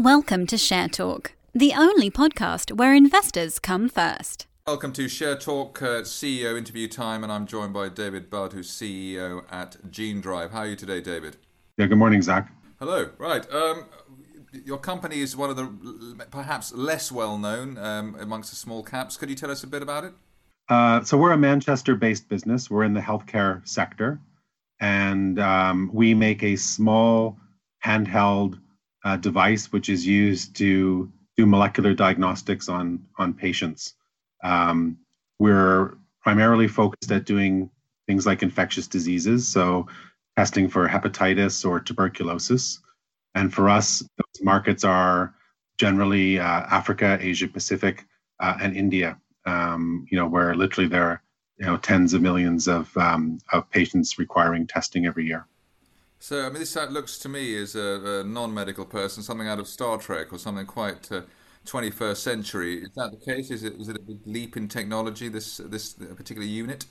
Welcome to Share Talk, the only podcast where investors come first. Welcome to Share Talk uh, CEO interview time, and I'm joined by David Budd, who's CEO at GeneDrive. How are you today, David? Yeah, good morning, Zach. Hello. Right. Um, your company is one of the perhaps less well known um, amongst the small caps. Could you tell us a bit about it? Uh, so, we're a Manchester based business. We're in the healthcare sector, and um, we make a small handheld uh, device which is used to do molecular diagnostics on on patients. Um, we're primarily focused at doing things like infectious diseases, so testing for hepatitis or tuberculosis. And for us, those markets are generally uh, Africa, Asia Pacific, uh, and India. Um, you know, where literally there are you know tens of millions of um, of patients requiring testing every year. So, I mean, this looks to me as a, a non-medical person, something out of Star Trek or something quite uh, 21st century. Is that the case? Is it it a big leap in technology? This this particular unit?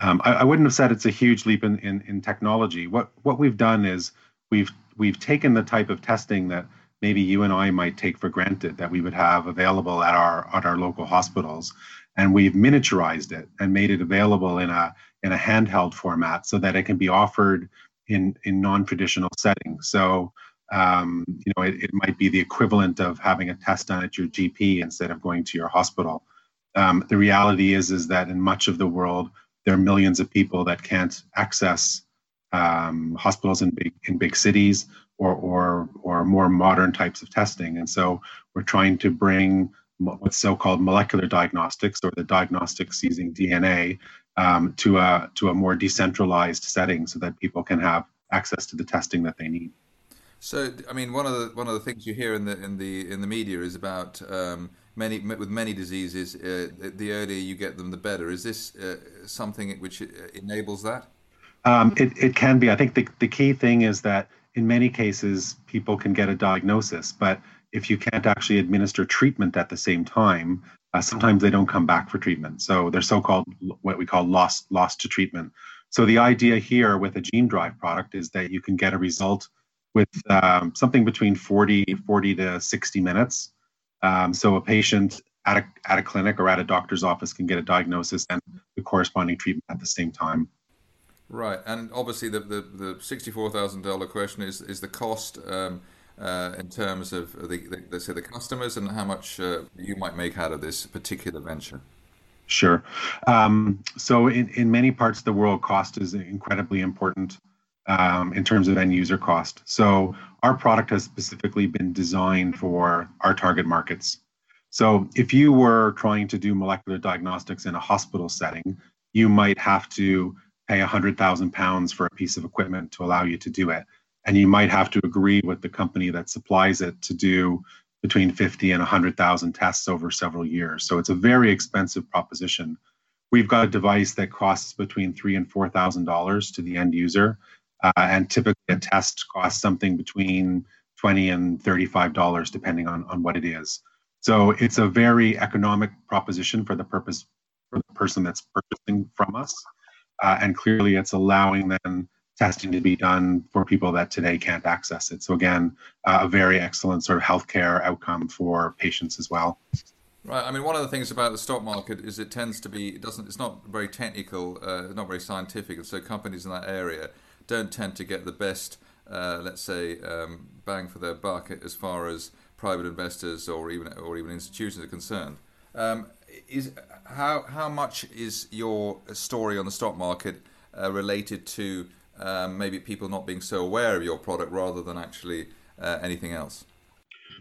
Um, I, I, wouldn't have said it's a huge leap in, in, in technology. What what we've done is we've we've taken the type of testing that maybe you and I might take for granted that we would have available at our at our local hospitals, and we've miniaturized it and made it available in a in a handheld format so that it can be offered in in non-traditional settings. So um, you know, it, it, might be the equivalent of having a test done at your GP instead of going to your hospital. Um, the reality is is that in much of the world, there are millions of people that can't access um, hospitals in big in big cities or or or more modern types of testing. And so we're trying to bring what's so-called molecular diagnostics or the diagnostics using DNA um, to a to a more decentralized setting so that people can have access to the testing that they need. So, I mean, one of the one of the things you hear in the in the in the media is about um, many with many diseases. Uh, the earlier you get them, the better. Is this uh, something which enables that? Um, it it can be. I think the the key thing is that in many cases people can get a diagnosis, but if you can't actually administer treatment at the same time, uh, sometimes they don't come back for treatment. So they're so-called what we call lost lost to treatment. So the idea here with a Genedrive product is that you can get a result with um, something between 40 40 to 60 minutes. Um, so a patient at a at a clinic or at a doctor's office can get a diagnosis and the corresponding treatment at the same time. Right, and obviously the the, the sixty four thousand dollar question is is the cost. Um, uh, in terms of the, the, let's say the customers and how much uh, you might make out of this particular venture? Sure. Um, so in, in many parts of the world, cost is incredibly important um, in terms of end user cost. So our product has specifically been designed for our target markets. So if you were trying to do molecular diagnostics in a hospital setting, you might have to pay 100,000 pounds for a piece of equipment to allow you to do it and you might have to agree with the company that supplies it to do between 50 and 100,000 tests over several years. So it's a very expensive proposition. We've got a device that costs between three and four thousand dollars to the end user, uh, and typically a test costs something between 20 and 35 dollars, depending on on what it is. So it's a very economic proposition for the purpose for the person that's purchasing from us, uh, and clearly it's allowing them testing to be done for people that today can't access it. So again, uh, a very excellent sort of healthcare outcome for patients as well. Right. I mean, one of the things about the stock market is it tends to be it doesn't it's not very technical, uh, not very scientific, and so companies in that area don't tend to get the best, uh, let's say, um, bang for their buck as far as private investors or even or even institutions are concerned. Um, is how how much is your story on the stock market uh, related to um, maybe people not being so aware of your product rather than actually uh, anything else?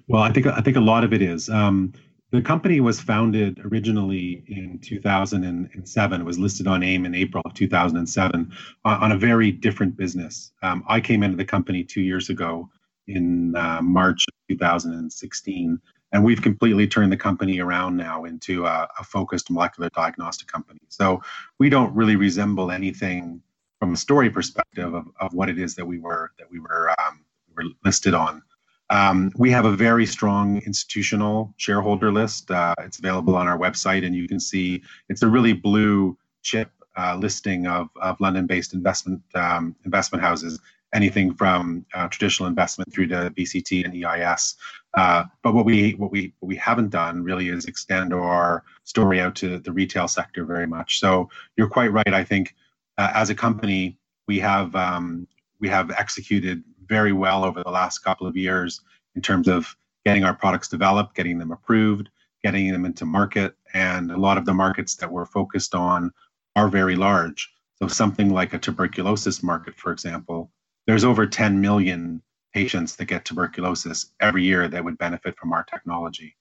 Well, I think I think a lot of it is. Um, the company was founded originally in 2007. It was listed on AIM in April of 2007 on, on a very different business. Um, I came into the company two years ago in uh, March of 2016, and we've completely turned the company around now into a, a focused molecular diagnostic company. So we don't really resemble anything from a story perspective of, of what it is that we were that we were, um, were listed on. Um, we have a very strong institutional shareholder list. Uh, it's available on our website, and you can see it's a really blue chip uh, listing of, of London-based investment um, investment houses, anything from uh, traditional investment through to VCT and EIS. Uh, but what we what we what we haven't done really is extend our story out to the retail sector very much. So you're quite right. I think uh, as a company, we have um, we have executed very well over the last couple of years in terms of getting our products developed, getting them approved, getting them into market, and a lot of the markets that we're focused on are very large. So something like a tuberculosis market, for example, there's over 10 million patients that get tuberculosis every year that would benefit from our technology.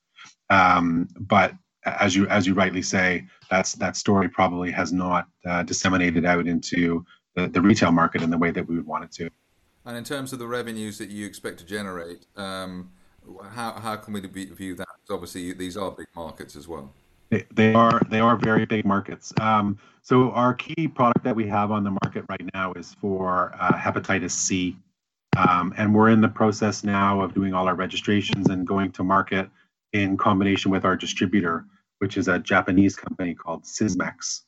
Um, but as you as you rightly say, that's that story probably has not uh, disseminated out into the, the retail market in the way that we would want it to. And in terms of the revenues that you expect to generate, um, how how can we view that? Because Obviously, these are big markets as well. They, they are they are very big markets. Um, so our key product that we have on the market right now is for uh, hepatitis C, um, and we're in the process now of doing all our registrations and going to market in combination with our distributor, which is a Japanese company called Sysmex.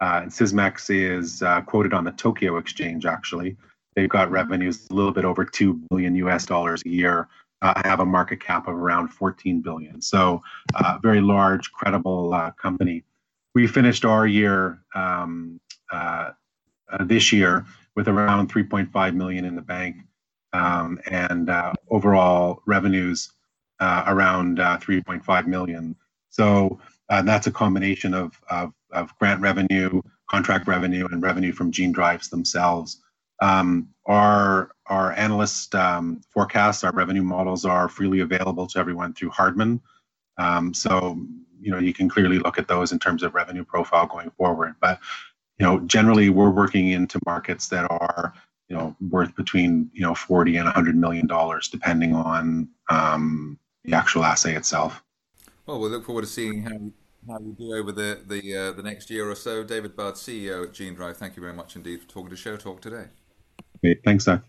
Uh, and Sysmex is uh, quoted on the Tokyo Exchange. Actually, they've got revenues a little bit over two billion U.S. dollars a year uh, have a market cap of around 14 billion. So, uh, very large, credible uh, company. We finished our year um, uh, uh, this year with around 3.5 million in the bank, um, and uh, overall revenues around 3.5 million. So that's a combination of, of, of grant revenue, contract revenue, and revenue from Genedrives themselves. Um, our our analyst um, forecasts, our revenue models are freely available to everyone through Hardman. Um, so you know you can clearly look at those in terms of revenue profile going forward. But you know generally we're working into markets that are you know worth between you know 40 and 100 million dollars depending on um, the actual assay itself. Well, we look forward to seeing how how you do over the the uh, the next year or so. David Budd, CEO at GeneDrive, thank you very much indeed for talking to Share Talk today. Great. Thanks, Zach.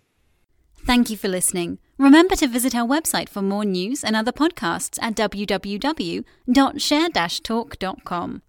Thank you for listening. Remember to visit our website for more news and other podcasts at www.share-talk.com.